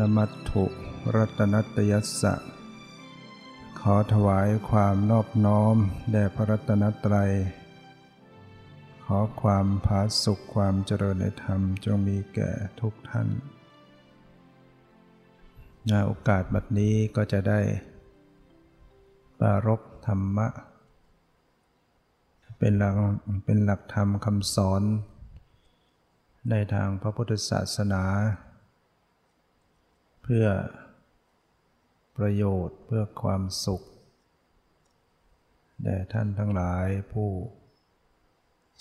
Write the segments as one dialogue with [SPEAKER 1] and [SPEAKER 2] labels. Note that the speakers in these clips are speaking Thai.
[SPEAKER 1] นมัตถุรัตนัตยัสสะ ขอถวายความนอบน้อม แด่พระรัตนตรัย ขอความผาสุขความเจริญในธรรมจงมีแก่ทุกท่านในโอกาสบัดนี้ก็จะได้ ปารบธรรมะ เป็นหลักเป็นหลักธรรมคำสอน ในทางพระพุทธศาสนา เพื่อประโยชน์เพื่อความสุข แด่ท่านทั้งหลายผู้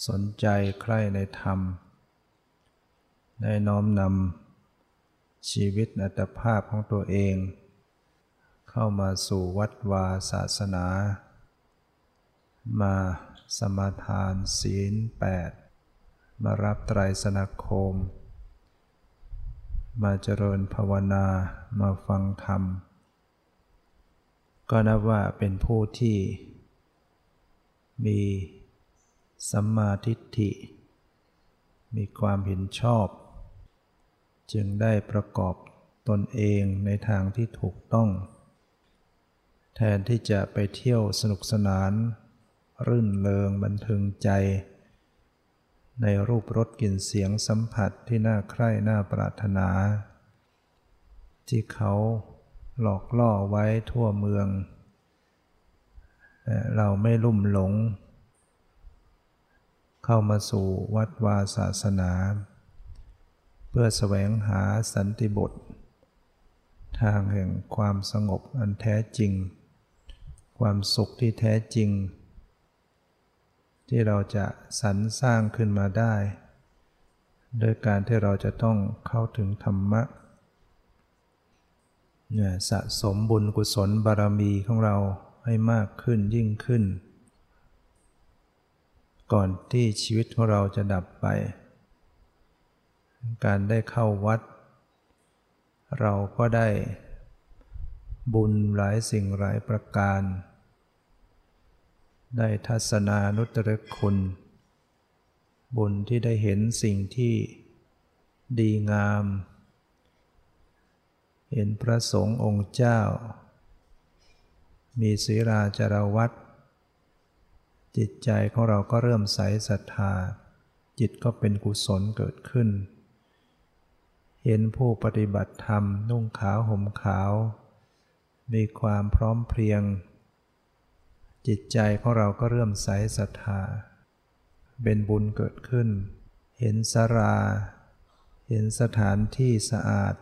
[SPEAKER 1] สนใจใคร่ในธรรม ได้น้อมนำชีวิตอัตภาพของตัวเอง เข้ามาสู่วัดวาศาสนา มาสมาทานศีลแปดมารับไตรสนาคม มาเจริญภาวนามาฟังธรรม ก็นับว่าเป็นผู้ที่ มีสัมมาทิฏฐิ มีความเห็นชอบ จึงได้ประกอบตนเองในทางที่ถูกต้อง แทนที่จะไปเที่ยวสนุกสนาน รื่นเริงบันเทิงใจ ในรูปรสกลิ่นเสียงสัมผัสที่น่าใคร่น่าปรารถนา ที่เขาหลอกล่อไว้ทั่วเมือง เราไม่ลุ่มหลง เข้ามาสู่วัดวาศาสนา เพื่อแสวงหาสันติบททางแห่งความสงบอันแท้จริง ความสุขที่แท้จริง ที่เราจะสรรสร้างขึ้นมาได้ โดยการที่เราจะต้องเข้าถึงธรรมะเนี่ยสะสมบุญกุศลบารมีของเราให้มากขึ้นยิ่งขึ้น ก่อนที่ชีวิตของเราจะดับไป การได้เข้าวัด เราก็ได้บุญหลายสิ่งหลายประการ ได้ทัศนานุตรคุณ บุญที่ได้เห็นสิ่งที่ดีงาม เห็นพระสงฆ์องค์เจ้า มีศีราจารวัตรจิตใจของเราก็เริ่มใสศรัทธา จิตก็เป็นกุศลเกิดขึ้น เห็นผู้ปฏิบัติธรรมนุ่งขาวห่มขาว มีความพร้อมเพรียง จิตใจของเราก็เริ่มใสศรัทธา เป็นบุญเกิดขึ้น เห็นสรา เห็นสถานที่สะอาด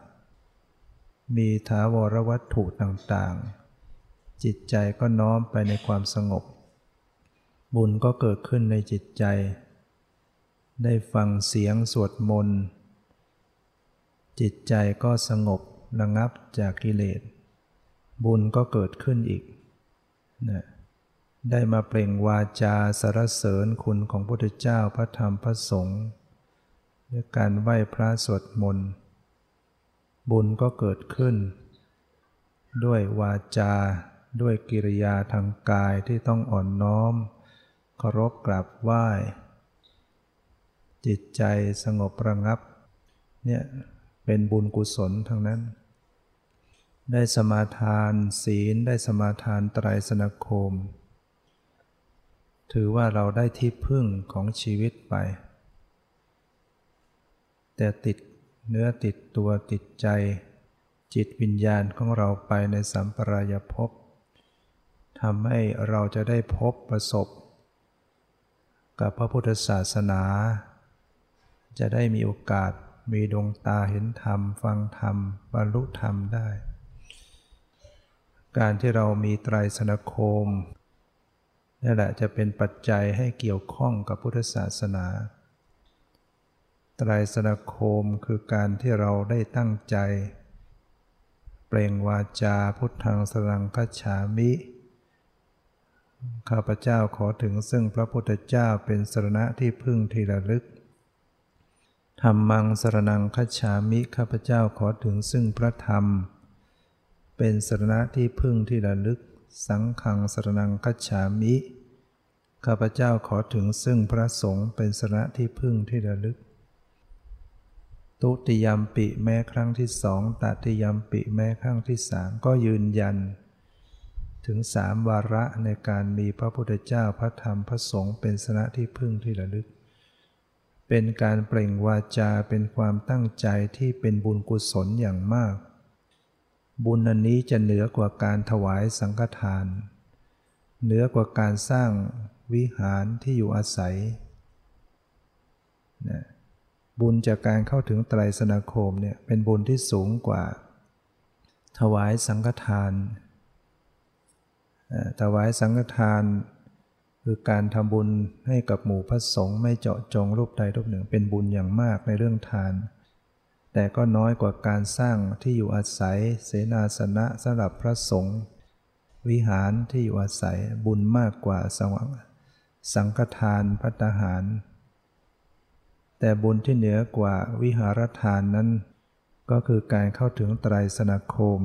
[SPEAKER 1] มีถาวรวัตถุต่างๆ จิตใจก็น้อมไปในความสงบ บุญก็เกิดขึ้นในจิตใจ ได้ฟังเสียงสวดมนต์ จิตใจก็สงบระงับจากกิเลส บุญก็เกิดขึ้นอีกนะ ได้มาเปล่งวาจาสรรเสริญคุณของพระพุทธเจ้าพระธรรมพระสงฆ์ด้วยการไหว้พระสวดมนต์บุญก็เกิดขึ้น ด้วยวาจา ด้วยกิริยาทางกายที่ต้องอ่อนน้อมเคารพกราบไหว้ จิตใจสงบระงับเนี่ยเป็นบุญกุศลทั้งนั้น ได้สมาทานศีลได้สมาทานไตรสนคม ถือว่าเราได้ที่พึ่งของชีวิตไป แต่ติดเนื้อติดตัวติดใจ จิตวิญญาณของเราไปในสัมปรายภพทำให้เราจะได้พบประสบ กับพระพุทธศาสนา จะได้มีโอกาสมีดวงตาเห็นธรรม ฟังธรรม บรรลุธรรมได้ การที่เรามีไตรสนคม นี่แหละจะเป็นปัจจัยให้เกี่ยวข้องกับพุทธศาสนาไตรสนาคมคือการที่เราได้ตั้งใจ เปล่งวาจาพุทธังสรังคัจฉามิ ข้าพเจ้าขอถึงซึ่งพระพุทธเจ้าเป็นสรณะที่พึ่งที่ระลึกธรรมังสรนังคัจฉามิ ข้าพเจ้าขอถึงซึ่งพระธรรม เป็นสรณะที่พึ่งที่ระลึก สังขังสรนังคัจฉามิ ข้าพเจ้าขอถึงซึ่งพระสงฆ์เป็นสระที่พึ่งที่ระลึก ตุติยมปิแม้ครั้งที่สองตติยมปิแม้ครั้งที่สามก็ยืนยัน ถึงสามวาระในการมีพระพุทธเจ้าพระธรรมพระสงฆ์เป็นสนะที่พึ่งที่ระลึก เป็นการเปล่งวาจาเป็นความตั้งใจที่เป็นบุญกุศลอย่างมาก บุญอันนี้จะเหนือกว่าการถวายสังฆทาน เหนือกว่าการสร้างวิหารที่อยู่อาศัยนะบุญจากการเข้าถึงไตรสนาคมเนี่ยเป็นบุญที่สูงกว่า ถวายสังฆทาน ถวายสังฆทาน คือการทำบุญให้กับหมู่พระสงฆ์ไม่เจาะจงรูปใดรูปหนึ่งเป็นบุญอย่างมากในเรื่องทาน แต่ก็น้อยกว่าการสร้างที่อยู่อาศัย เสนาสนะสำหรับพระสงฆ์วิหารที่อยู่อาศัยบุญมากกว่าสังฆทานพัตหาร แต่บุญที่เหนือกว่าวิหารทานนั้น ก็คือการเข้าถึงไตรสนาคม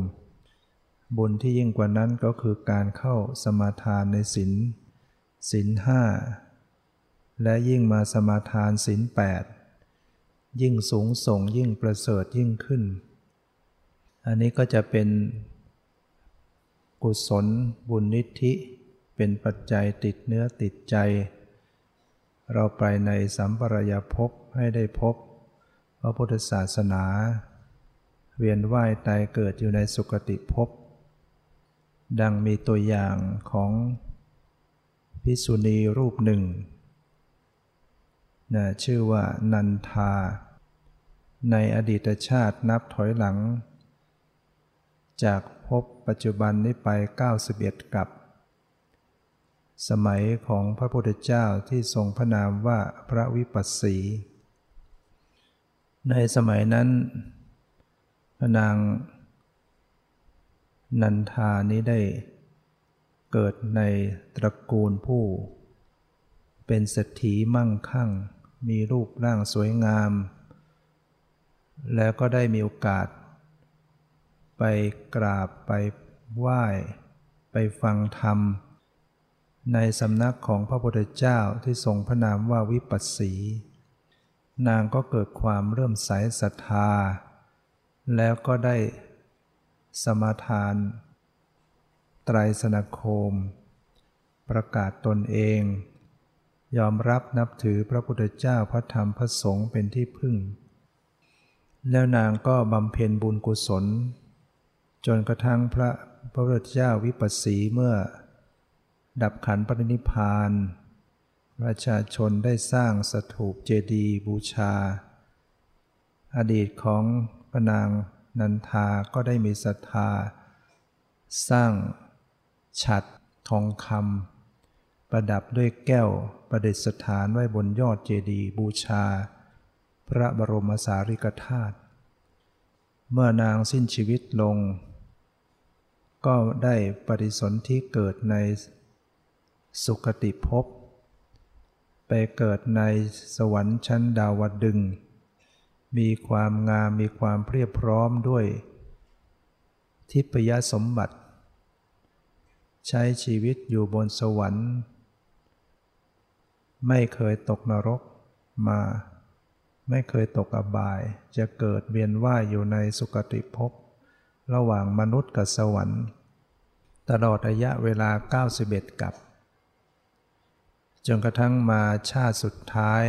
[SPEAKER 1] บุญที่ยิ่งกว่านั้นก็คือการเข้าสมาทานในศีลศีลห้าและยิ่งมาสมาทานศีลแปด ยิ่งสูงส่งยิ่งประเสริฐยิ่งขึ้น อันนี้ก็จะเป็นกุศลบุญนิธิ เป็นปัจจัยติดเนื้อติดใจ เราไปในสัมปรายภพให้ได้พบพระพุทธศาสนา เวียนว่ายตายเกิดอยู่ในสุคติภพดังมีตัวอย่างของพิสุณีรูปหนึ่ง นะชื่อว่านันทา ในอดีตชาตินับถอยหลัง จากพบปัจจุบันนี้ไป 91 กับ สมัยของพระพุทธเจ้าที่ทรงพระนามว่าพระวิปัสสี ในสมัยนั้นพระนางนันทานี้ได้เกิดในตระกูลผู้ เป็นเศรษฐีมั่งคั่ง มีรูปร่างสวยงาม แล้วก็ได้มีโอกาส ไปกราบไปไหว้ ไปฟังธรรม ในสำนักของพระพุทธเจ้าที่ทรงพระนามว่าวิปัสสี นางก็เกิดความเริ่มใสศรัทธา แล้วก็ได้สมาทาน ไตรสนคม ประกาศตนเอง ยอมรับนับถือพระพุทธเจ้าพระธรรมพระสงฆ์เป็นที่พึ่ง แล้วนางก็บำเพ็ญบุญกุศล จนกระทั่งพระพระพุทธเจ้าวิปัสสีเมื่อ ดับขันปรินิพาน ประชาชนได้สร้างสถูปเจดีย์บูชา อดีตของพนางนันทาก็ได้มีศรัทธา สร้างฉัดทองคำ ประดับด้วยแก้วประดิษฐานไว้บนยอดเจดีย์บูชา พระบรมสารีริกธาตุเมื่อนางสิ้นชีวิตลง ก็ได้ปฏิสนธิเกิดในสุคติภพไปเกิดในสวรรค์ชั้นดาวดึง มีความงามมีความเพียบพร้อมด้วย ทิพยสมบัติ ใช้ชีวิตอยู่บนสวรรค์ ไม่เคยตกนรกมา ไม่เคยตกอบาย จะเกิดเวียนว่ายอยู่ในสุคติภพระหว่างมนุษย์กับสวรรค์ ตลอดระยะเวลา 91 กับ จนกระทั่งมาชาติสุดท้าย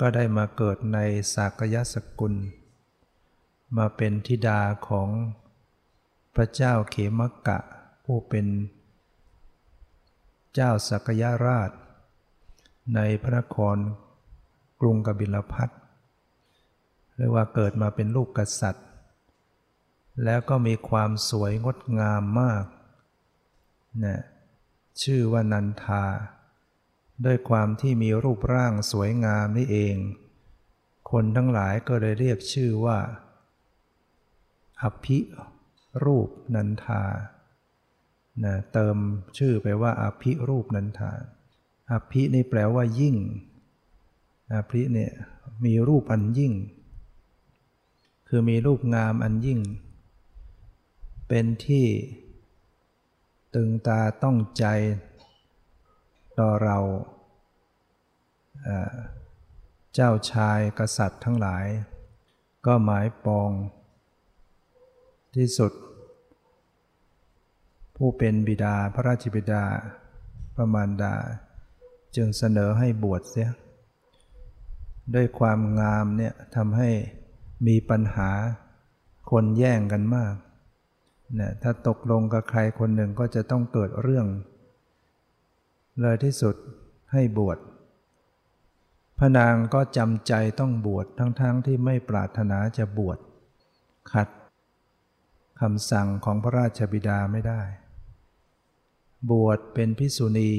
[SPEAKER 1] ก็ได้มาเกิดในสากยสกุล มาเป็นธิดาของพระเจ้าเขมกะ ผู้เป็น เจ้าสักยราช ในพระนครกรุงกบิลพัทเรียกว่าเกิดมาเป็นลูกกษัตริย์ แล้วก็มีความสวยงดงามมากนะชื่อว่านันทา ด้วยความที่มีรูปร่างสวยงามนี่เอง คนทั้งหลายก็เลยเรียกชื่อว่า อภิรูปนันทานะเติมชื่อไปว่าอภิรูปนันทา อภินี่แปลว่ายิ่งอภิเนี่ยมีรูปอันยิ่ง คือมีรูปงามอันยิ่ง เป็นที่ตึงตาต้องใจต่อเรา เจ้าชายกษัตริย์ทั้งหลาย ก็หมายปอง ที่สุด ผู้เป็นบิดาพระราชบิดาประมารดา จึงเสนอให้บวชเสีย ด้วยความงามเนี่ยทำให้มีปัญหาคนแย่งกันมากนะถ้าตกลงกับใครคนหนึ่งก็จะต้องเกิดเรื่อง เลยที่สุดให้บวชพระนางก็จำใจต้องบวชทั้งๆทที่ไม่ปรารถนาจะบวชขัดคำสั่งของพระราชบิดาไม่ได้ บวชเป็นพิสุณี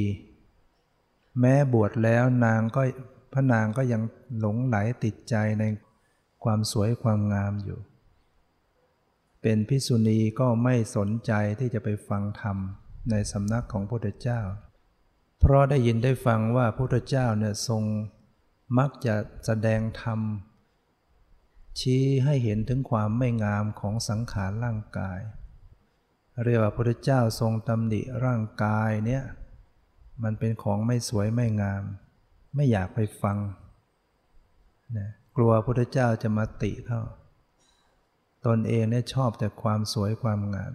[SPEAKER 1] แม้บวชแล้วนางก็พระนางก็ยังหลงไหลติดใจในความสวยความงามอยู่ เป็นพิสุณีก็ไม่สนใจที่จะไปฟังธรรมในสำนักของพระพุทธเจ้า เพราะได้ยินได้ฟังว่าพระพุทธเจ้าเนี่ยทรงมักจะแสดงธรรม ชี้ให้เห็นถึงความไม่งามของสังขารร่างกาย เรียกว่าพระพุทธเจ้าทรงตำหนิร่างกายเนี่ย มันเป็นของไม่สวยไม่งาม ไม่อยากไปฟังนะกลัวพระพุทธเจ้าจะมาติเขาตนเองเนี่ยชอบแต่ความสวยความงาม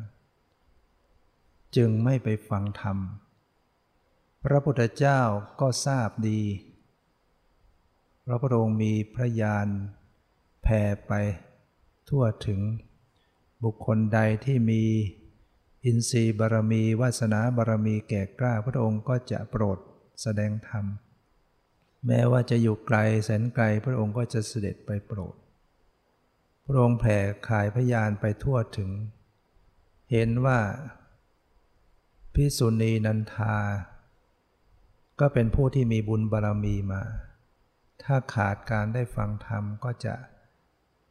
[SPEAKER 1] จึงไม่ไปฟังธรรม พระพุทธเจ้าก็ทราบดีพระพุทธองค์มีพระญาณแผ่ไปทั่วถึงบุคคลใดที่มี อินทรีย์บารมีวาสนาบารมีแก่กล้าพระองค์ก็จะโปรดแสดงธรรม แม้ว่าจะอยู่ไกลแสนไกลพระองค์ก็จะเสด็จไปโปรด พระองค์แผ่ขายพยานไปทั่วถึง เห็นว่าพิสุณีนันทา ก็เป็นผู้ที่มีบุญบารมีมา ถ้าขาดการได้ฟังธรรมก็จะ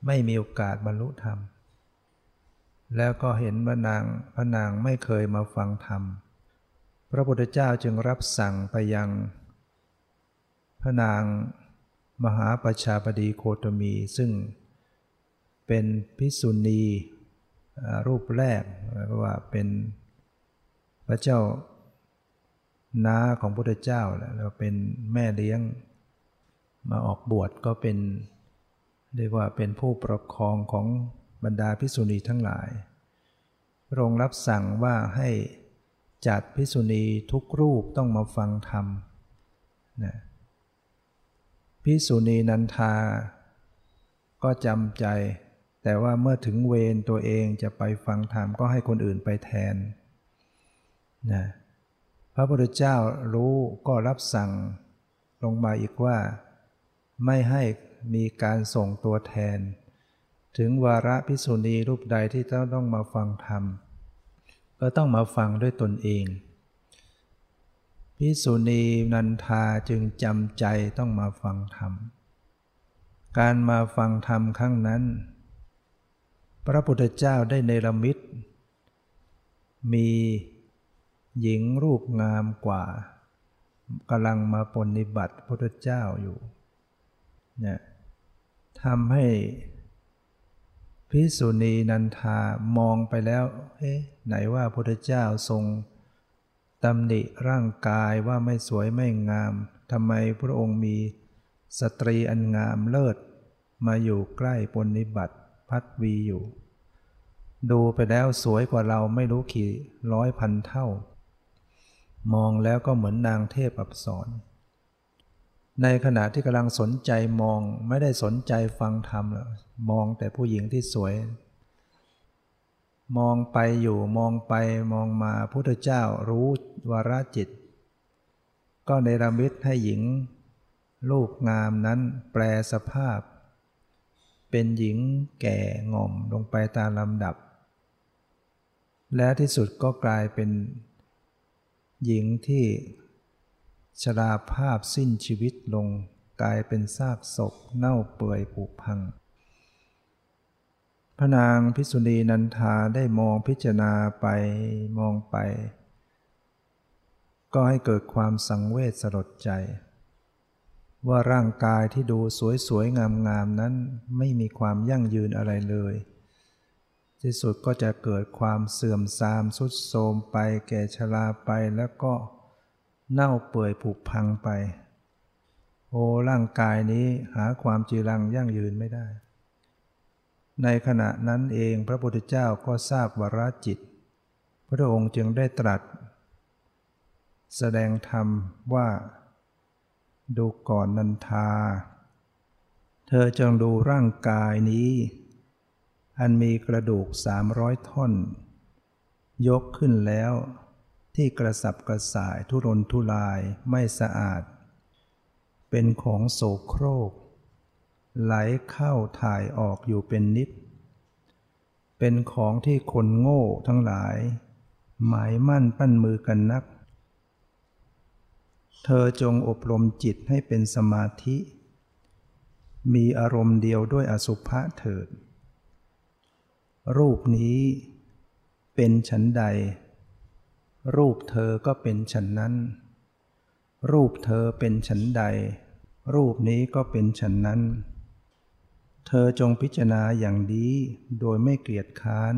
[SPEAKER 1] ไม่มีโอกาสบรรลุธรรม แล้วก็เห็นว่านางพระนางไม่เคยมาฟังธรรม พระพุทธเจ้าจึงรับสั่งไปยัง พระนางมหาประชาบดีโคตมี ซึ่งเป็นพิสุณีรูปแรกว่าเป็นพระเจ้าน้าของพระพุทธเจ้าแล้วเป็นแม่เลี้ยง มาออกบวชก็เป็นเรียกว่าเป็นผู้ปกคองของ บรรดาพิสุณีทั้งหลายพระองค์รับสั่งว่าให้จัดพิสุณีทุกรูปต้องมาฟังธรรมนะพิสุณีนันทา ก็จำใจ แต่ว่าเมื่อถึงเวรตัวเองจะไปฟังธรรมก็ให้คนอื่นไปแทนนะพระพุทธเจ้ารู้ก็รับสั่งลงมาอีกว่า ไม่ให้มีการส่งตัวแทน ถึงวาระพิสุณีรูปใดที่ต้องมาฟังธรรม ก็ต้องมาฟังด้วยตนเอง พิสุณีนันทาจึงจำใจต้องมาฟังธรรม การมาฟังธรรมครั้งนั้น พระพุทธเจ้าได้เนรมิต มีหญิงรูปงามกว่ากำลังมาปนิบัติพระพุทธเจ้าอยู่เนี่ยทำให้ พิสุณีนันทามองไปแล้วเอ๊ะไหนว่าพระพุทธเจ้าทรงตำหนิร่างกายว่าไม่สวยไม่งามทำไมพระองค์มีสตรีอันงามเลิศ มาอยู่ใกล้ปนนิบัติพัดวีอยู่ ดูไปแล้วสวยกว่าเราไม่รู้กี่ร้อยพันเท่า มองแล้วก็เหมือนนางเทพอับสร ในขณะที่กำลังสนใจมอง ไม่ได้สนใจฟังธรรมหรอกมองแต่ผู้หญิงที่สวย มองไปอยู่มองไปมองมาพุทธเจ้ารู้วาระจิต ก็ในรมิตให้หญิงรูปงามนั้นแปลสภาพ เป็นหญิงแก่ง่อมลงไปตามลำดับ และที่สุดก็กลายเป็นหญิงที่ ชราภาพสิ้นชีวิตลงกลายเป็นซากศพเน่าเปื่อยผุพัง พระนางพิสุณีนันทาได้มองพิจารณาไปมองไป ก็ให้เกิดความสังเวชสลดใจ ว่าร่างกายที่ดูสวยๆ งามๆ นั้นไม่มีความยั่งยืนอะไรเลย ที่สุดก็จะเกิดความเสื่อมทรามสุดโทรมไปแก่ชราไปแล้วก็ เน่าเปื่อยผุพังไป โอ้ร่างกายนี้หาความจีรังยั่งยืนไม่ได้ ในขณะนั้นเองพระพุทธเจ้าก็ทราบวรจิต พระองค์จึงได้ตรัส แสดงธรรมว่าดูก่อนนันทา เธอจงดูร่างกายนี้ อันมีกระดูกสามร้อยท่อน ยกขึ้นแล้ว ที่กระสับกระส่ายทุรนทุรายไม่สะอาด เป็นของโสโครก ไหลเข้าถ่ายออกอยู่เป็นนิด เป็นของที่คนโง่ทั้งหลาย หมายมั่นปั้นมือกันนัก เธอจงอบรมจิตให้เป็นสมาธิ มีอารมณ์เดียวด้วยอสุภะเถิด รูปนี้เป็นฉันใด รูปเธอก็เป็นฉันนั้น รูปเธอเป็นฉันใด รูปนี้ก็เป็นฉันนั้น เธอจงพิจารณาอย่างดีโดยไม่เกลียดค้าน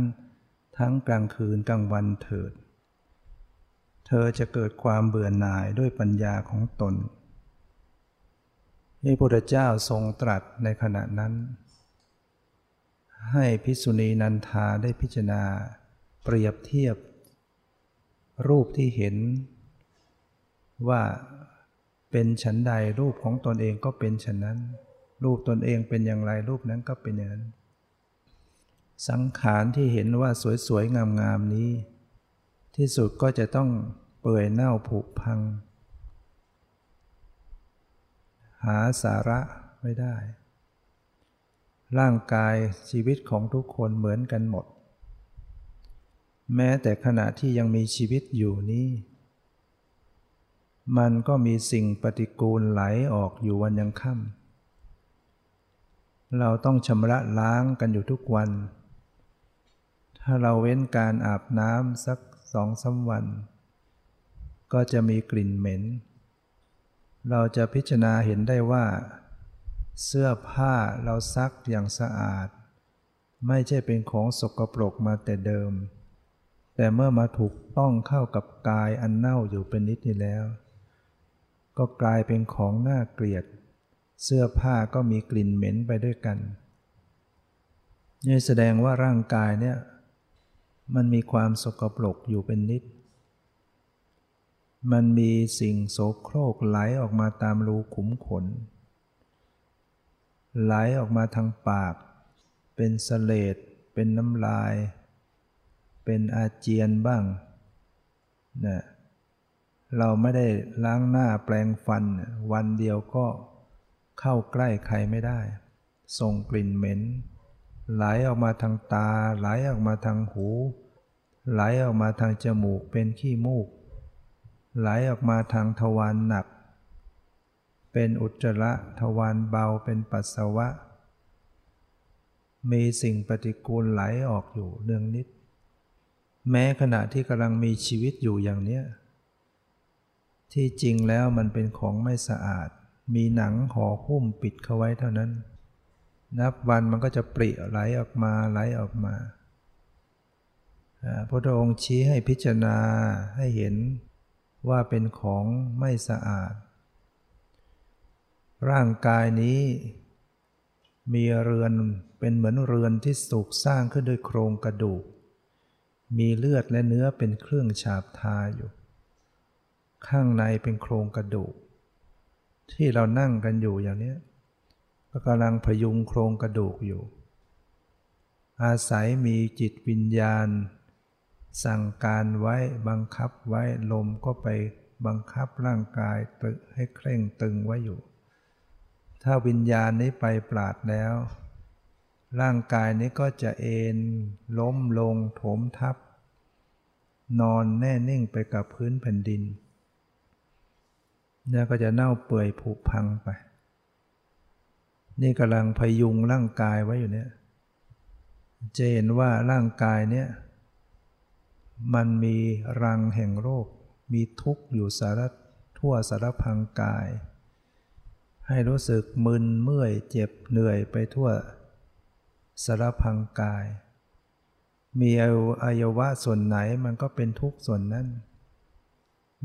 [SPEAKER 1] ทั้งกลางคืนกลางวันเถิด เธอจะเกิดความเบื่อหน่ายด้วยปัญญาของตนพระพุทธเจ้าทรงตรัสในขณะนั้น ให้พิสุณีนันทาได้พิจารณา เปรียบเทียบ รูปที่เห็น ว่าเป็นฉันใดรูปของตนเองก็เป็นฉันนั้น รูปตนเองเป็นอย่างไรรูปนั้นก็เป็นอย่างนั้น สังขารที่เห็นว่าสวยๆงามๆนี้ ที่สุดก็จะต้องเปื่อยเน่าผุพัง หาสาระไม่ได้ ร่างกายชีวิตของทุกคนเหมือนกันหมด แม้แต่ขณะที่ยังมีชีวิตอยู่นี้ มันก็มีสิ่งปฏิกูลไหลออกอยู่วันยังค่ำเราต้องชำระล้างกันอยู่ทุกวัน ถ้าเราเว้นการอาบน้ำสักสองสาวัน ก็จะมีกลิ่นเหม็น เราจะพิจารณาเห็นได้ว่า เสื้อผ้าเราซักอย่างสะอาด ไม่ใช่เป็นของสกปรกมาแต่เดิม แต่เมื่อมาถูกต้องเข้ากับกายอันเน่าอยู่เป็นนิดนี้แล้ว ก็กลายเป็นของน่าเกลียด เสื้อผ้าก็มีกลิ่นเหม็นไปด้วยกันนี่แสดงว่าร่างกายเนี่ยมันมีความสกปรกอยู่เป็นนิด มันมีสิ่งโสโครกไหลออกมาตามรูขุมขน ไหลออกมาทางปาก เป็นสเลดเป็นน้ำลาย เป็นอาเจียนบ้างนะเราไม่ได้ล้างหน้าแปลงฟัน วันเดียวก็เข้าใกล้ใครไม่ได้ ส่งกลิ่นเหม็น ไหลออกมาทางตา ไหลออกมาทางหู ไหลออกมาทางจมูกเป็นขี้มูก ไหลออกมาทางทวารหนัก เป็นอุจจาระทวารเบาเป็นปัสสาวะ มีสิ่งปฏิกูลไหลออกอยู่เนืองนิด แม้ขณะที่กำลังมีชีวิตอยู่อย่างเนี้ย ที่จริงแล้วมันเป็นของไม่สะอาด มีหนังห่อหุ้มปิดเข้าไว้เท่านั้น นับวันมันก็จะปริไหลออกมาไหลออกมาพระองค์ชี้ให้พิจารณาให้เห็นว่าเป็นของไม่สะอาด ร่างกายนี้ มีเรือนเป็นเหมือนเรือนที่สูกสร้างขึ้นด้วยโครงกระดูก มีเลือดและเนื้อเป็นเครื่องฉาบทาอยู่ ข้างในเป็นโครงกระดูก ที่เรานั่งกันอยู่อย่างนี้ก็กำลังพยุงโครงกระดูกอยู่ อาศัยมีจิตวิญญาณ สั่งการไว้บังคับไว้ลมก็ไปบังคับร่างกายตึให้เคร่งตึงไว้อยู่ ถ้าวิญญาณนี้ไปปราดแล้ว ร่างกายนี้ก็จะเอนล้มลงโถมทับ นอนแน่นิ่งไปกับพื้นแผ่นดินเนี่ยก็จะเน่าเปื่อยผุพังไป นี่กำลังพยุงร่างกายไว้อยู่เนี่ยจะเห็นว่าร่างกายเนี่ยมันมีรังแห่งโรค มีทุกข์อยู่สารทั่วสารพังกาย ให้รู้สึกมึนเมื่อยเจ็บเหนื่อยไปทั่ว สารพังกาย มีอวัยวะส่วนไหนมันก็เป็นทุกส่วนนั้น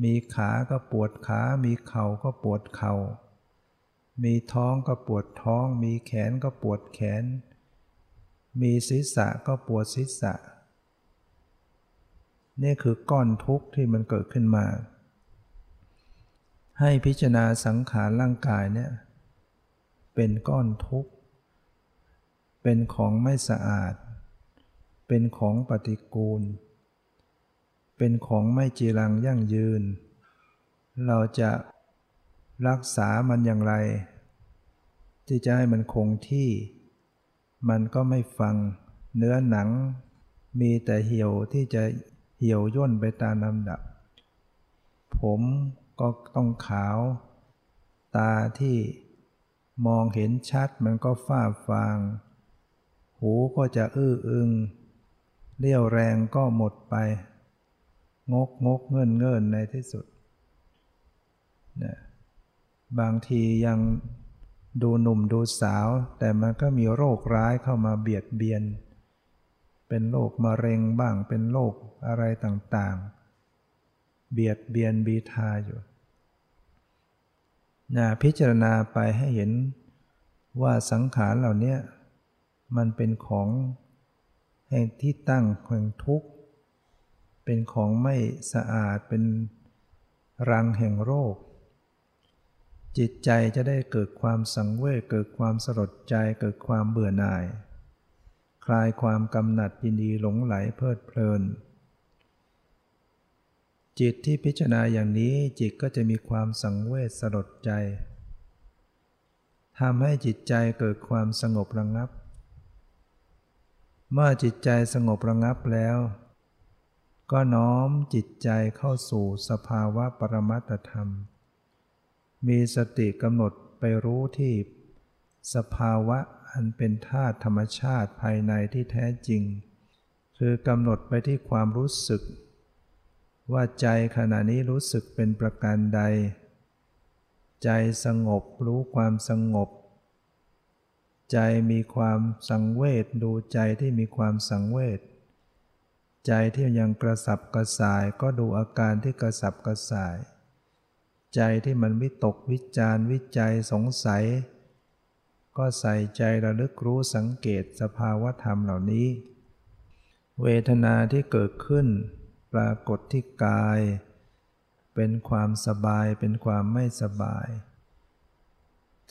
[SPEAKER 1] มีขาก็ปวดขา มีเข่าก็ปวดเขา่า มีท้องก็ปวดท้อง มีแขนก็ปวดแขน มีศีรษะก็ปวดศีรษะ นี่คือก้อนทุกข์ที่มันเกิดขึ้นมา ให้พิจารณาสังขารร่างกายเนี่ยเป็นก้อนทุกข์ เป็นของไม่สะอาด เป็นของปฏิกูล เป็นของไม่จีรังยั่งยืน เราจะรักษามันอย่างไร ที่จะให้มันคงที่ มันก็ไม่ฟัง เนื้อหนัง มีแต่เหี่ยวที่จะเหี่ยวย่นไปตามลำดับ ผมก็ต้องขาว ตาที่มองเห็นชัดมันก็ฝ้าฟาง หูก็จะอื้ออึงเลี้ยวแรงก็หมดไป งกงกเงินเงินในที่สุดนะบางทียังดูหนุ่มดูสาว แต่มันก็มีโรคร้ายเข้ามาเบียดเบียน เป็นโรคมะเร็งบ้างเป็นโรคอะไรต่างๆ เบียดเบียนบีทาอยู่นะพิจารณาไปให้เห็นว่าสังขารเหล่านี้ มันเป็นของแห่งที่ตั้งแห่งทุกข์ เป็นของไม่สะอาดเป็นรังแห่งโรค จิตใจจะได้เกิดความสังเวชเกิดความสลดใจเกิดความเบื่อหน่าย คลายความกำหนัดยินดีหลงไหลเพลิดเพลิน จิตที่พิจารณาอย่างนี้จิตก็จะมีความสังเวชสลดใจทำให้จิตใจเกิดความสงบระงับ เมื่อจิตใจสงบระงับแล้ว ก็น้อมจิตใจเข้าสู่สภาวะปรมัตธรรม มีสติกำหนดไปรู้ที่สภาวะอันเป็นธาตุธรรมชาติภายในที่แท้จริง คือกำหนดไปที่ความรู้สึก ว่าใจขณะนี้รู้สึกเป็นประการใด ใจสงบรู้ความสงบ ใจมีความสังเวชดูใจที่มีความสังเวชใจที่ยังกระสับกระส่ายก็ดูอาการที่กระสับกระส่าย ใจที่มันวิตกวิจารวิจัยสงสัย ก็ใส่ใจระลึกรู้สังเกตสภาวธรรมเหล่านี้ เวทนาที่เกิดขึ้น ปรากฏที่กาย เป็นความสบายเป็นความไม่สบาย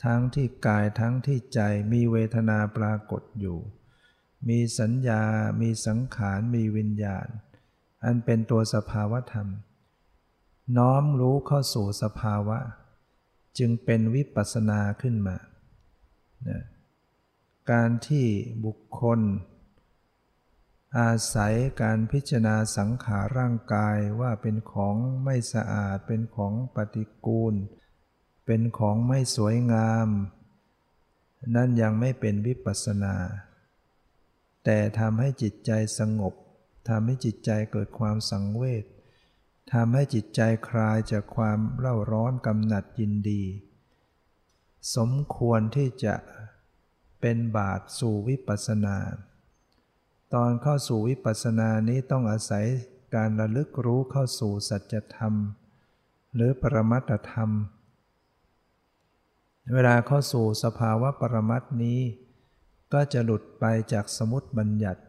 [SPEAKER 1] ทั้งที่กายทั้งที่ใจมีเวทนาปรากฏอยู่ มีสัญญา มีสังขาร มีวิญญาณ อันเป็นตัวสภาวธรรม น้อมรู้เข้าสู่สภาวะ จึงเป็นวิปัสสนาขึ้นมาการที่บุคคล อาศัยการพิจารณาสังขารร่างกายว่าเป็นของไม่สะอาดเป็นของปฏิกูลเเป็นของไม่สวยงาม นั่นยังไม่เป็นวิปัสสนา แต่ทำให้จิตใจสงบทำให้จิตใจเกิดความสังเวชทำให้จิตใจคลายจากความเล่าร้อนกำหนัดยินดี สมควรที่จะเป็นบาทสู่วิปัสสนา ตอนเข้าสู่วิปัสสนานี้ต้องอาศัยการระลึกรู้เข้าสู่สัจธรรม หรือปรมัตธรรม เวลาเข้าสู่สภาวะปรมัตนี้ ก็จะหลุดไปจากสมุติบัญญัติ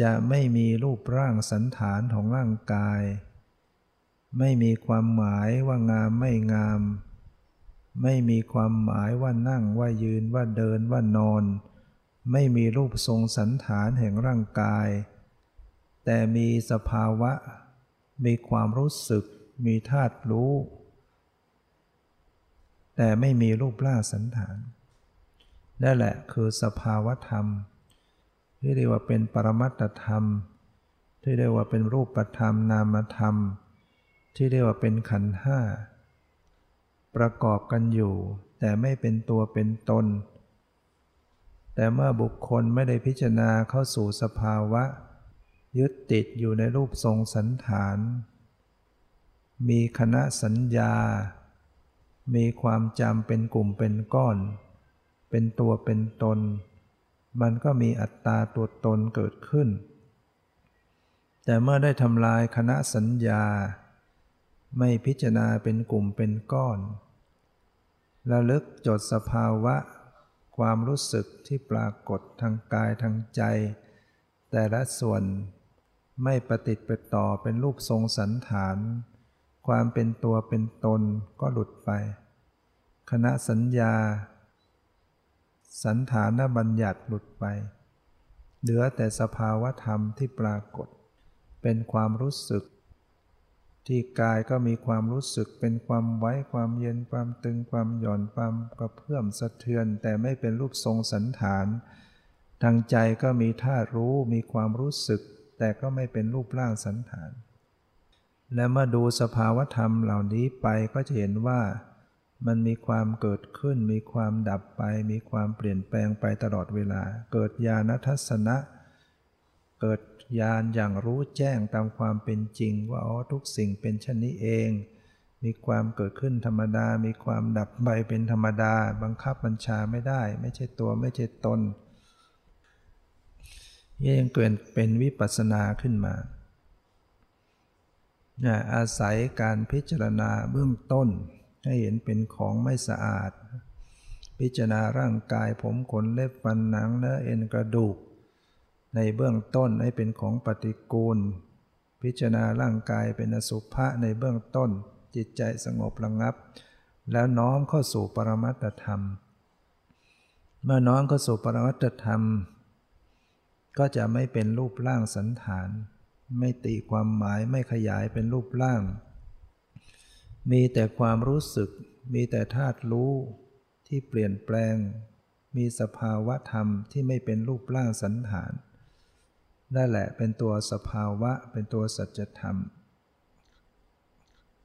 [SPEAKER 1] จะไม่มีรูปร่างสันฐานของร่างกาย ไม่มีความหมายว่างามไม่งาม ไม่มีความหมายว่านั่งว่ายืนว่าเดินว่านอน ไม่มีรูปทรงสันฐานแห่งร่างกาย แต่มีสภาวะ มีความรู้สึก มีธาตุรู้ แต่ไม่มีรูปร่างสันฐาน นั่นแหละคือสภาวธรรม ที่เรียกว่าเป็นปรมัตธรรม ที่เรียกว่าเป็นรูปธรรมนามธรรม ที่เรียกว่าเป็นขันธ์ห้าประกอบกันอยู่ แต่ไม่เป็นตัวเป็นตน แต่เมื่อบุคคลไม่ได้พิจารณาเข้าสู่สภาวะ ยึดติดอยู่ในรูปทรงสันฐาน มีคณะสัญญา มีความจำเป็นกลุ่มเป็นก้อน เป็นตัวเป็นตน มันก็มีอัตตาตัวตนเกิดขึ้น แต่เมื่อได้ทำลายคณะสัญญา ไม่พิจารณาเป็นกลุ่มเป็นก้อนระลึกจดสภาวะ ความรู้สึกที่ปรากฏทางกายทางใจ แต่ละส่วนไม่ประติดไปต่อเป็นรูปทรงสันฐาน ความเป็นตัวเป็นตนก็หลุดไป คณะสัญญา สันฐานบัญญัติหลุดไป เหลือแต่สภาวะธรรมที่ปรากฏ เป็นความรู้สึก ที่กายก็มีความรู้สึกเป็นความไว้ความเย็นความตึงความหย่อนความกระเพื่อมสะเทือน แต่ไม่เป็นรูปทรงสันฐาน ทางใจก็มีธารู้มีความรู้สึก แต่ก็ไม่เป็นรูปร่างสันฐาน และเมื่อดูสภาวธรรมเหล่านี้ไปก็จะเห็นว่า มันมีความเกิดขึ้น มีความดับไป มีความเปลี่ยนแปลงไปตลอดเวลา เกิดญาณทัศนะ เกิดญาณอย่างรู้แจ้งตามความเป็นจริง ว่าอ๋อทุกสิ่งเป็นชนนี้เอง มีความเกิดขึ้นธรรมดา มีความดับไปเป็นธรรมดา บังคับบัญชาไม่ได้ ไม่ใช่ตัวไม่ใช่ตนยังเกิดเป็นวิปัสสนาขึ้นมา อาศัยการพิจารณาเบื้องต้น ให้เห็นเป็นของไม่สะอาด พิจารณาร่างกายผมขนเล็บฟันหนังเนื้อเอ็นกระดูก ในเบื้องต้นให้เป็นของปฏิกูล พิจารณาร่างกายเป็นอสุภะในเบื้องต้น จิตใจสงบระงับ แล้วน้อมเข้าสู่ปรมัตธรรม เมื่อน้อมเข้าสู่ปรมัตธรรม ก็จะไม่เป็นรูปร่างสันฐาน ไม่ตีความหมายไม่ขยายเป็นรูปร่าง มีแต่ความรู้สึก มีแต่ธาตุรู้ที่เปลี่ยนแปลง มีสภาวะธรรมที่ไม่เป็นรูปร่างสันฐานนั่นแหละเป็นตัวสภาวะเป็นตัวสัจธรรม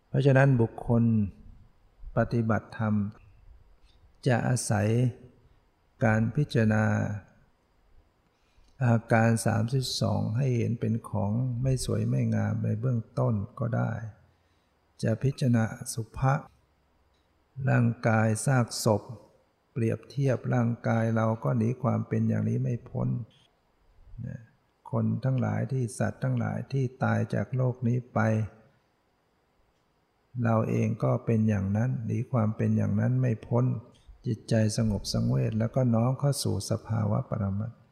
[SPEAKER 1] เพราะฉะนั้นบุคคลปฏิบัติธรรม จะอาศัยการพิจารณา อาการ 32 ให้เห็นเป็นของไม่สวยไม่งามในเบื้องต้นก็ได้ จะพิจารณาสุภะร่างกายซากศพ เปรียบเทียบร่างกายเราก็หนีความเป็นอย่างนี้ไม่พ้น คนทั้งหลายที่สัตว์ทั้งหลายที่ตายจากโลกนี้ไป เราเองก็เป็นอย่างนั้นหนีความเป็นอย่างนั้นไม่พ้น จิตใจสงบสังเวทแล้วก็น้อมเข้าสู่สภาวะปรมัตถ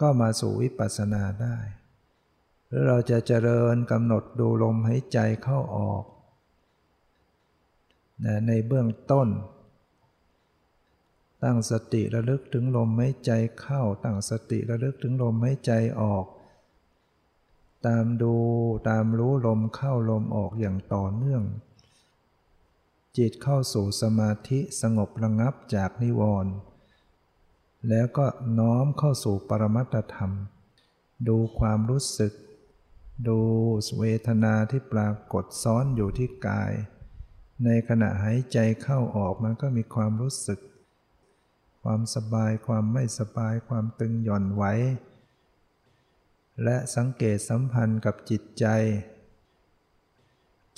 [SPEAKER 1] ก็มาสู่วิปัสสนาได้ หรือเราจะเจริญกำหนดดูลมหายใจเข้าออกในเบื้องต้น ตั้งสติระลึกถึงลมหายใจเข้า ตั้งสติระลึกถึงลมหายใจออก ตามดูตามรู้ลมเข้าลมออกอย่างต่อเนื่อง จิตเข้าสู่สมาธิสงบระงับจากนิวรณ์ แล้วก็น้อมเข้าสู่ปรมัตธรรม ดูความรู้สึก ดูเวทนาที่ปรากฏซ้อนอยู่ที่กาย ในขณะหายใจเข้าออกมันก็มีความรู้สึก ความสบายความไม่สบายความตึงหย่อนไหวและสังเกตสัมพันธ์กับจิตใจ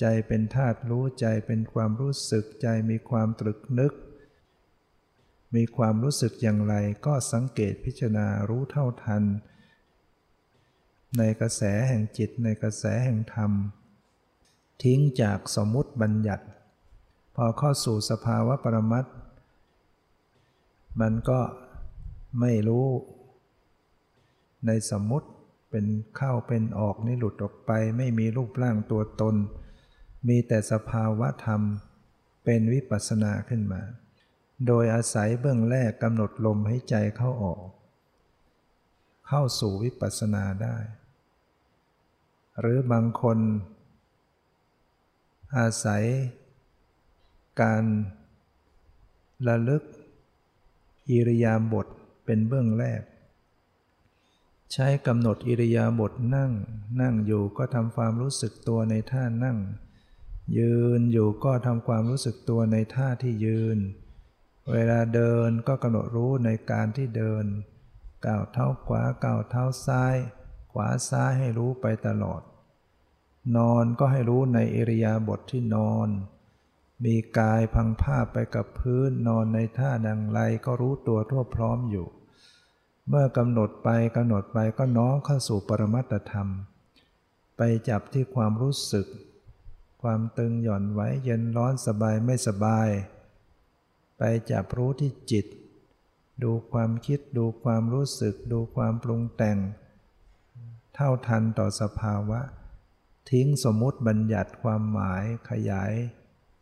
[SPEAKER 1] ใจเป็นธาตุรู้ใจเป็นความรู้สึกใจมีความตรึกนึก มีความรู้สึกอย่างไรก็สังเกตพิจารณารู้เท่าทัน ในกระแสแห่งจิตในกระแสแห่งธรรม ทิ้งจากสมมุติบัญญัติ พอเข้าสู่สภาวะปรมัตมันก็ไม่รู้ ในสมมุติเป็นเข้าเป็นออกนี่หลุดออกไป ไม่มีรูปร่างตัวตน มีแต่สภาวะธรรมเป็นวิปัสสนาขึ้นมา โดยอาศัยเบื้องแรกกำหนดลมให้ใจเข้าออก เข้าสู่วิปัสสนาได้ หรือบางคน อาศัย การระลึกอิริยาบถเป็นเบื้องแรก ใช้กำหนดอิริยาบถนั่ง นั่งอยู่ก็ทำความรู้สึกตัวในท่านั่ง ยืนอยู่ก็ทำความรู้สึกตัวในท่าที่ยืน เวลาเดินก็กำหนดรู้ในการที่เดิน ก้าวเท้าขวาก้าวเท้าซ้าย ขวาซ้ายให้รู้ไปตลอด นอนก็ให้รู้ในเอริยาบทที่นอน มีกายพังผ้าไปกับพื้นนอนในท่าดังไรก็รู้ตัวทั่วพร้อมอยู่ เมื่อกำหนดไปกำหนดไปก็น้อมเข้าสู่ปรมัตธรรม ไปจับที่ความรู้สึก ความตึงหย่อนไว้เย็นร้อนสบายไม่สบาย ไปจับรู้ที่จิต ดูความคิดดูความรู้สึก ดูความปรุงแต่ง เท่าทันต่อสภาวะ ทิ้งสมมติบัญญัติความหมายขยาย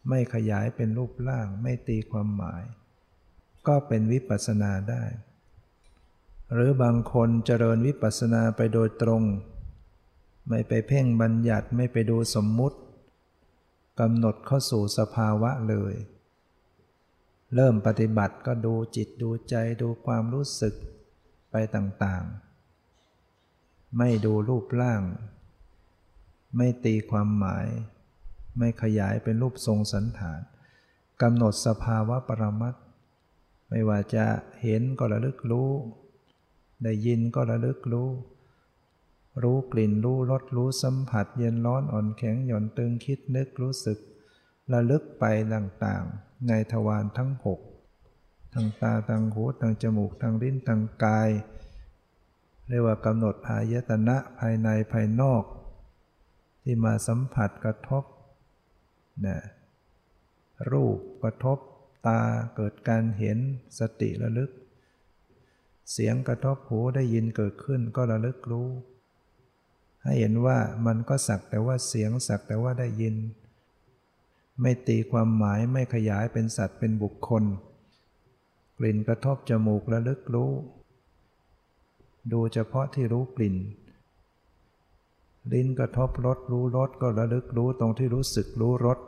[SPEAKER 1] ไม่ขยายเป็นรูปร่างไม่ตีความหมาย ก็เป็นวิปัสสนาได้ หรือบางคนเจริญวิปัสสนาไปโดยตรง ไม่ไปเพ่งบัญญัติไม่ไปดูสมมุติกำหนดเข้าสู่สภาวะเลย เริ่มปฏิบัติก็ดูจิตดูใจดูความรู้สึกไปต่างๆ ไม่ดูรูปร่าง ไม่ตีความหมาย ไม่ขยายเป็นรูปทรงสันฐานกำหนดสภาวะประมัตไม่ว่าจะเห็นก็ระลึกรู้ ได้ยินก็ระลึกรู้ รู้กลิ่นรู้รสรู้สัมผัส เย็นร้อนอ่อนแข็งหย่อนตึงคิดนึกรู้สึก ระลึกไปต่างๆ ในทวารทั้งหกทางตาทางหูทางจมูกทางลิ้นทางกาย เรียกว่ากำหนดอายตนะภายในภายนอก ที่มาสัมผัสกระทบนะรูปกระทบตาเกิดการเห็นสติระลึก เสียงกระทบหูได้ยินเกิดขึ้นก็ระลึกรู้ ให้เห็นว่ามันก็สักแต่ว่าเสียงสักแต่ว่าได้ยิน ไม่ตีความหมายไม่ขยายเป็นสัตว์เป็นบุคคล กลิ่นกระทบจมูกระลึกรู้ ดูเฉพาะที่รู้กลิ่น ลิ้นกระทบรสรู้รสก็ระลึกรู้ตรงที่รู้สึกรู้รส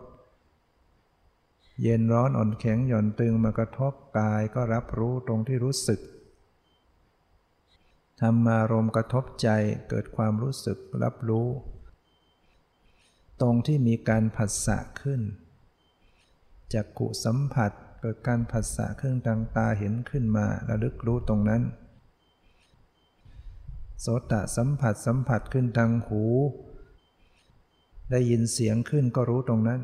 [SPEAKER 1] เย็นร้อนอ่อนแข็งหย่อนตึงมากระทบกายก็รับรู้ตรงที่รู้สึกธรรมารมกระทบใจเกิดความรู้สึกรับรู้ ตรงที่มีการผัสสะขึ้น จากกุสัมผัสเกิดการผัสสะเครื่องทางตาเห็นขึ้นมาระลึกรู้ตรงนั้น โสตสัมผัสสัมผัสขึ้นทางหู ได้ยินเสียงขึ้นก็รู้ตรงนั้น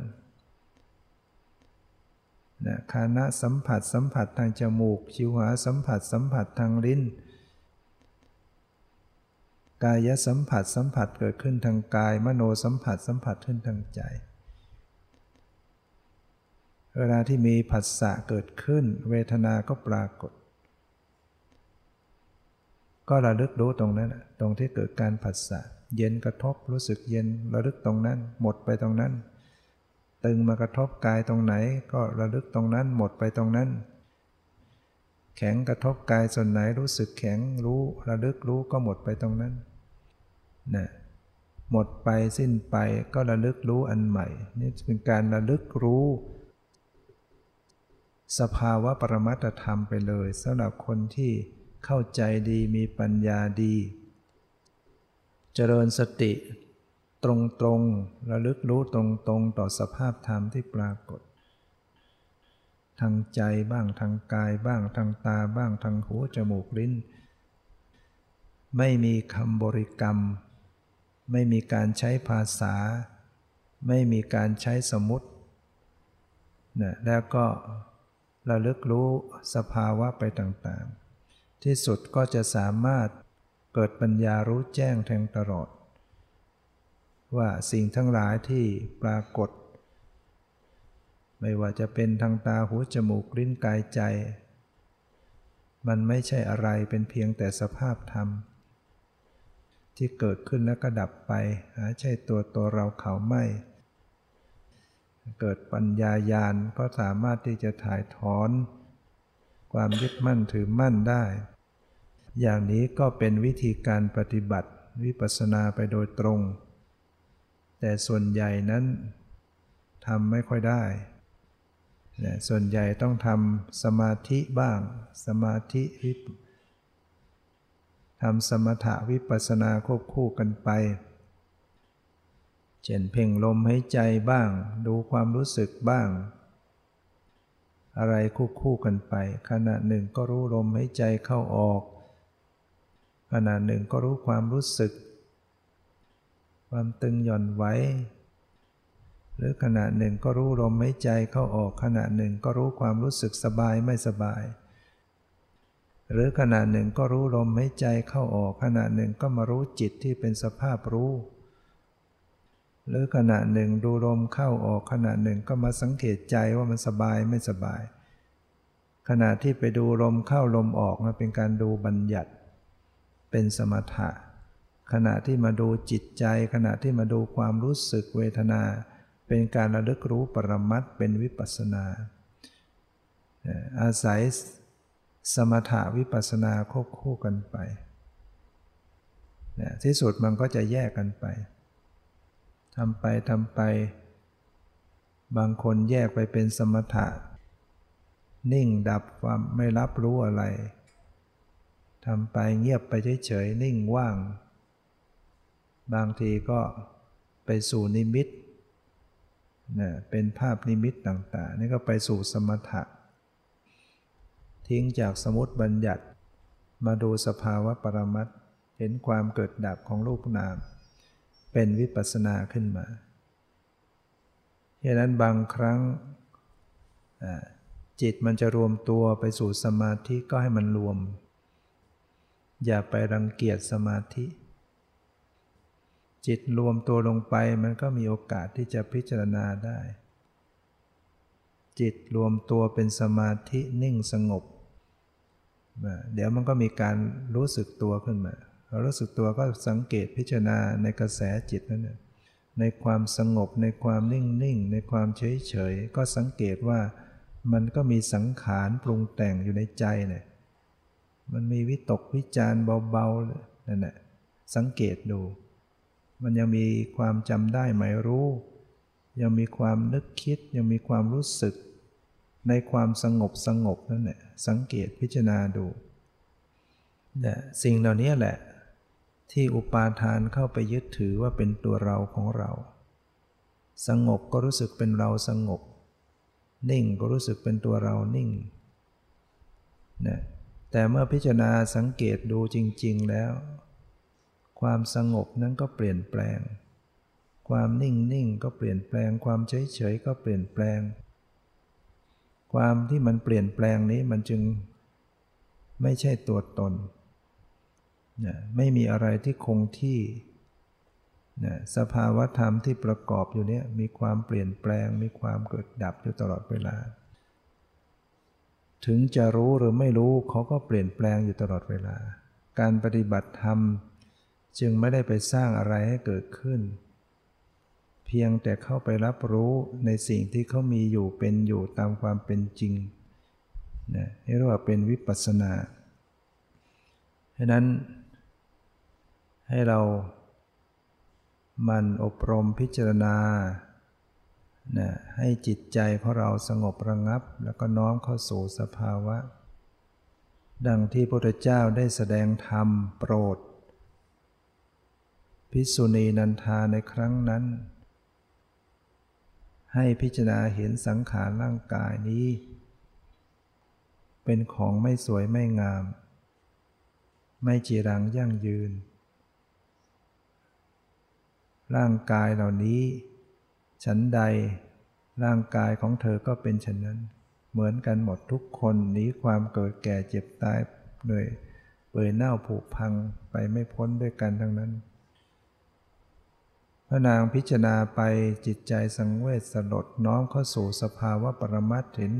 [SPEAKER 1] นะคานะสัมผัสสัมผัสทางจมูก ชิวหาสัมผัสสัมผัสทางลิ้น กายสัมผัสสัมผัสเกิดขึ้นทางกาย มโนสัมผัสสัมผัสขึ้นทางใจ เวลาที่มีผัสสะเกิดขึ้น เวทนาก็ปรากฏ ก็ระลึกรู้ตรงนั้น ตรงที่เกิดการผัสสะเย็นกระทบรู้สึกเย็นระลึกตรงนั้น หมดไปตรงนั้น ตึงมากระทบกายตรงไหน ก็ระลึกตรงนั้น หมดไปตรงนั้น แข็งกระทบกายส่วนไหนรู้สึกแข็งรู้ระลึกรู้ก็หมดไปตรงนั้นนะหมดไปสิ้นไปก็ระลึกรู้อันใหม่ นี่เป็นการระลึกรู้ สภาวะปรมัตธรรมไปเลยสำหรับคนที่เข้าใจดีมีปัญญาดี เจริญสติ ตรงตรงระลึกรู้ตรงตรงต่อสภาพธรรมที่ปรากฏ ทางใจบ้างทางกายบ้างทางตาบ้างทางหูจมูกลิ้น ไม่มีคำบริกรรม ไม่มีการใช้ภาษา ไม่มีการใช้สมมตินะแล้วก็ ระลึกรู้สภาวะไปต่างๆ ที่สุดก็จะสามารถเกิดปัญญารู้แจ้งแทงตลอด ว่าสิ่งทั้งหลายที่ปรากฏ ไม่ว่าจะเป็นทางตาหูจมูกลิ้นกายใจ มันไม่ใช่อะไรเป็นเพียงแต่สภาพธรรม ที่เกิดขึ้นแล้วก็ดับไป หาใช่ตัวตัวเราเขาไม่ เกิดปัญญายาณก็สามารถที่จะถ่ายถอน ความยึดมั่นถือมั่นได้ อย่างนี้ก็เป็นวิธีการปฏิบัติวิปัสสนาไปโดยตรง แต่ส่วนใหญ่นั้นทำไม่ค่อยได้ส่วนใหญ่ต้องทำสมาธิบ้าง สมาธิวิทำสมถะวิปัสนาควบคู่กันไป เช่นเพ่งลมหายใจบ้าง ดูความรู้สึกบ้าง อะไรคู่คู่กันไป ขณะหนึ่งก็รู้ลมหายใจเข้าออก ขณะหนึ่งก็รู้ความรู้สึก ความตึงหย่อนไหวหรือขณะหนึ่งก็รู้ลมหายใจเข้าออก ขณะหนึ่งก็รู้ความรู้สึกสบายไม่สบาย หรือขณะหนึ่งก็รู้ลมหายใจเข้าออก ขณะหนึ่งก็มารู้จิตที่เป็นสภาพรู้ หรือขณะหนึ่งดูลมเข้าออกขณะหนึ่งก็มาสังเกตใจว่ามันสบายไม่สบาย ขณะที่ไปดูลมเข้าลมออกนะเป็นการดูบัญญัติ เป็นสมถะ ขณะที่มาดูจิตใจ ขณะที่มาดูความรู้สึกเวทนา เป็นการระลึกรู้ปรมัตเป็นวิปัสนา อาศัยสมถะวิปัสนาควบคู่กันไป ที่สุดมันก็จะแยกกันไป ทำไปทำไป บางคนแยกไปเป็นสมถะ นิ่งดับความไม่รับรู้อะไรทำไปเงียบไปเฉยๆนิ่งว่าง บางทีก็ไปสู่นิมิตนะเป็นภาพนิมิตต่างๆ นี่ก็ไปสู่สมถะ ทิ้งจากสมุติบัญญัติ มาดูสภาวะปรมัตเห็นความเกิดดับของรูปนาม เป็นวิปัสสนาขึ้นมาดังนั้นบางครั้งจิตมันจะรวมตัวไปสู่สมาธิก็ให้มันรวม อย่าไปรังเกียจสมาธิ จิตรวมตัวลงไปมันก็มีโอกาสที่จะพิจารณาได้ จิตรวมตัวเป็นสมาธินิ่งสงบ เดี๋ยวมันก็มีการรู้สึกตัวขึ้นมา เรารู้สึกตัวก็สังเกตพิจารณาในกระแสจิตนั่นแหละในความสงบในความนิ่งนิ่งในความเฉยเฉยก็สังเกตว่ามันก็มีสังขารปรุงแต่งอยู่ในใจเนี่ยมันมีวิตกวิจารเบาๆนั่นแหละสังเกตดู มันยังมีความจำได้หมายรู้ ยังมีความนึกคิดยังมีความรู้สึก ในความสงบสงบนั่นแหละสังเกตพิจารณาดูเนี่ยสิ่งเหล่านี้แหละ ที่อุปาทานเข้าไปยึดถือว่าเป็นตัวเราของเรา สงบก็รู้สึกเป็นเราสงบ นิ่งก็รู้สึกเป็นตัวเรานิ่งนะแต่เมื่อพิจารณาสังเกตดูจริง ๆแล้ว ความสงบนั้นก็เปลี่ยนแปลง ความนิ่งนิ่งก็เปลี่ยนแปลง ความเฉยเฉยก็เปลี่ยนแปลง ความที่มันเปลี่ยนแปลงนี้มันจึงไม่ใช่ตัวตน นะไม่มีอะไรที่คงที่นะสภาวะธรรมที่ประกอบอยู่เนี่ยมีความเปลี่ยนแปลง มีความเกิดดับอยู่ตลอดเวลา ถึงจะรู้หรือไม่รู้เขาก็เปลี่ยนแปลงอยู่ตลอดเวลา การปฏิบัติธรรม จึงไม่ได้ไปสร้างอะไรให้เกิดขึ้น เพียงแต่เข้าไปรับรู้ในสิ่งที่เขามีอยู่เป็นอยู่ตามความเป็นจริงนะเรียกว่าเป็นวิปัสสนาฉะนั้น ให้เรามันอบรมพิจารณานะให้จิตใจของเราสงบระงับ แล้วก็น้อมเข้าสู่สภาวะ ดังที่พระพุทธเจ้าได้แสดงธรรมโปรด พิสุณีนันทาในครั้งนั้น ให้พิจารณาเห็นสังขารร่างกายนี้ เป็นของไม่สวยไม่งาม ไม่จีรังยั่งยืน ร่างกายเหล่านี้ ฉันใด ร่างกายของเธอก็เป็นฉันนั้น เหมือนกันหมดทุกคนหนีความเกิดแก่เจ็บตายเลยเปื่อยเน่าผุพังไปไม่พ้นด้วยกันทั้งนั้น พระนางพิจารณาไปจิตใจสังเวชสลดน้อมเข้าสู่สภาวะปรมัตถ์เห็น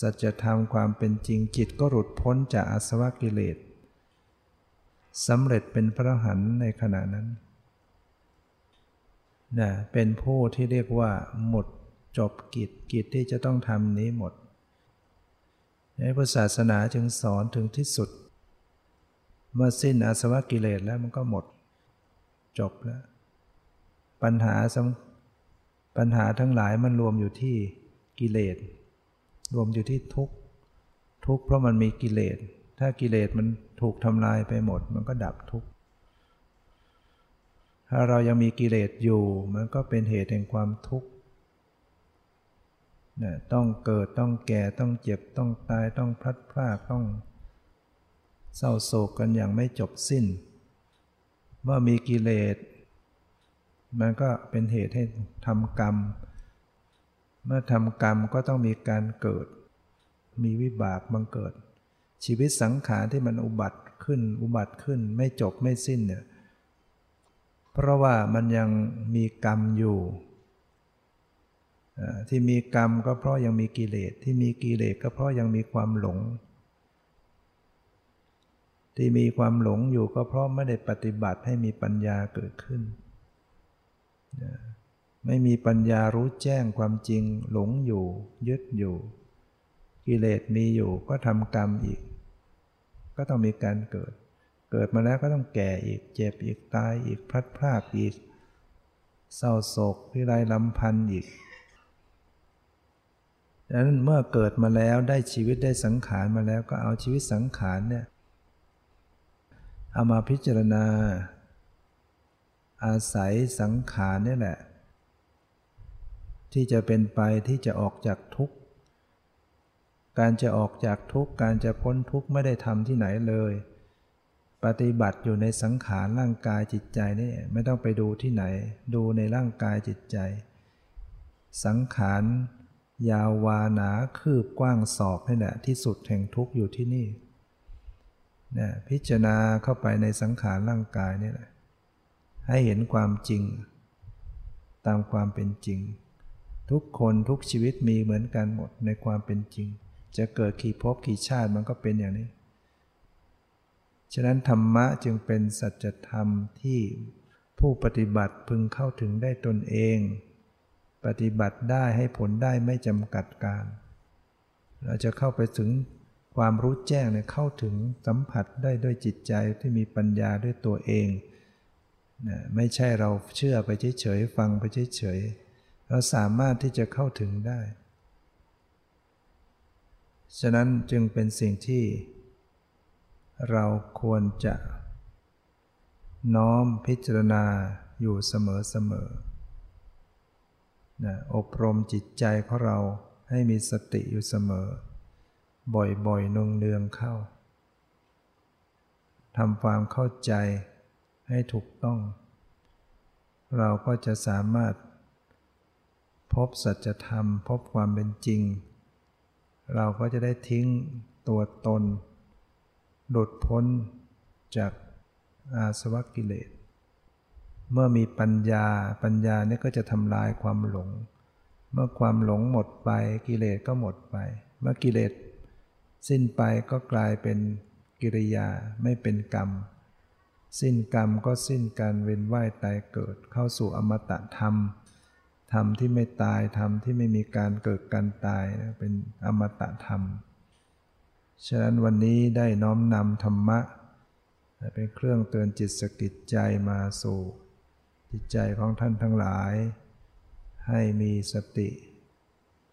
[SPEAKER 1] สัจธรรมความเป็นจริงจิตก็หลุดพ้นจากอาสวะกิเลสสำเร็จเป็นพระหันในขณะนั้น นะเป็นผู้ที่เรียกว่า หมดจบกิจกิจที่จะต้องทำนี้หมดในพุทธศาสนาจึงสอนถึงที่สุด เมื่อสิ้นอาสวะกิเลสแล้วมันก็หมด จบแล้ว ปัญหาปัญหาทั้งหลายมันรวมอยู่ที่กิเลส รวมอยู่ที่ทุกข์ทุกข์เพราะมันมีกิเลส ถ้ากิเลสมันถูกทำลายไปหมด มันก็ดับทุกข์ ถ้าเรายังมีกิเลสอยู่ มันก็เป็นเหตุแห่งความทุกข์นะต้องเกิดต้องแก่ต้องเจ็บต้องตายต้องพลัดพรากต้องเศร้าโศกกันอย่างไม่จบสิ้น เมื่อมีกิเลส มันก็เป็นเหตุให้ทำกรรม เมื่อทำกรรมก็ต้องมีการเกิด มีวิบากบังเกิด ชีวิตสังขารที่มันอุบัติขึ้นอุบัติขึ้นไม่จบไม่สิ้นเนี่ย เพราะว่ามันยังมีกรรมอยู่ที่มีกรรมก็เพราะยังมีกิเลสที่มีกิเลสก็เพราะยังมีความหลง ที่มีความหลงอยู่ก็เพราะไม่ได้ปฏิบัติให้มีปัญญาเกิดขึ้น ไม่มีปัญญารู้แจ้งความจริงหลงอยู่ ยึดอยู่ กิเลสมีอยู่ก็ทำกรรมอีก ก็ต้องมีการเกิด เกิดมาแล้วก็ต้องแก่อีกเจ็บอีกตายอีกพลัดพรากอีก เศร้าโศกพิไรลำพันธ์อีกดังนั้นเมื่อเกิดมาแล้วได้ชีวิตได้สังขารมาแล้วก็เอาชีวิตสังขารเนี่ยเอามาพิจารณา อาศัยสังขารนี่แหละ ที่จะเป็นไปที่จะออกจากทุกข์ การจะออกจากทุกข์ การจะพ้นทุกข์ไม่ได้ทำที่ไหนเลย ปฏิบัติอยู่ในสังขารร่างกายจิตใจนี่ไม่ต้องไปดูที่ไหน ดูในร่างกายจิตใจ สังขารยาววาหนาคืบกว้างศอกนี่แหละที่สุดแห่งทุกข์อยู่ที่นี่นะพิจารณาเข้าไปในสังขารร่างกายนี่แหละให้เห็นความจริง ตามความเป็นจริง ทุกคนทุกชีวิตมีเหมือนกันหมดในความเป็นจริง จะเกิดกี่ภพกี่ชาติมันก็เป็นอย่างนี้ ฉะนั้นธรรมะจึงเป็นสัจธรรมที่ผู้ปฏิบัติพึงเข้าถึงได้ตนเอง ปฏิบัติได้ให้ผลได้ไม่จำกัดการ เราจะเข้าไปถึงความรู้แจ้งเนี่ยเข้าถึงสัมผัสได้ด้วยจิตใจที่มีปัญญาด้วยตัวเองนะไม่ใช่เราเชื่อไปเฉยๆฟังไปเฉยๆเราสามารถที่จะเข้าถึงได้ ฉะนั้นจึงเป็นสิ่งที่ เราควรจะ น้อมพิจารณาอยู่เสมอๆนะอบรมจิตใจของเราให้มีสติอยู่เสมอ บ่อยๆนงเนืองเข้าทำความเข้าใจให้ถูกต้อง เราก็จะสามารถ พบสัจธรรม พบความเป็นจริง เราก็จะได้ทิ้งตัวตน หลุดพ้นจากอาสวะกิเลส เมื่อมีปัญญาปัญญาเนี่ยก็จะทำลายความหลง เมื่อความหลงหมดไปกิเลสก็หมดไป เมื่อกิเลสสิ้นไปก็กลายเป็นกิริยาไม่เป็นกรรม สิ้นกรรมก็สิ้นการเวียนว่ายตายเกิดเข้าสู่อมตะธรรมธรรมที่ไม่ตายธรรมที่ไม่มีการเกิดการตายเป็นอมตะธรรม ฉะนั้นวันนี้ได้น้อมนำธรรมะ เป็นเครื่องเตือนจิตสกิจใจมาสู่จิตใจของท่านทั้งหลาย ให้มีสติ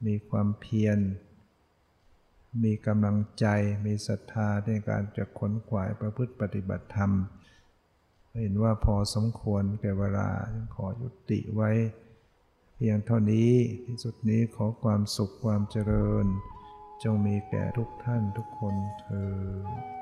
[SPEAKER 1] มีความเพียร มีกำลังใจ มีศรัทธาในการจะขนขวายประพฤติปฏิบัติธรรม เห็นว่าพอสมควรแก่เวลาจึงขอยุติไว้ เพียงเท่านี้ที่สุดนี้ขอความสุขความเจริญ จงมีแก่ทุกท่านทุกคนเธอ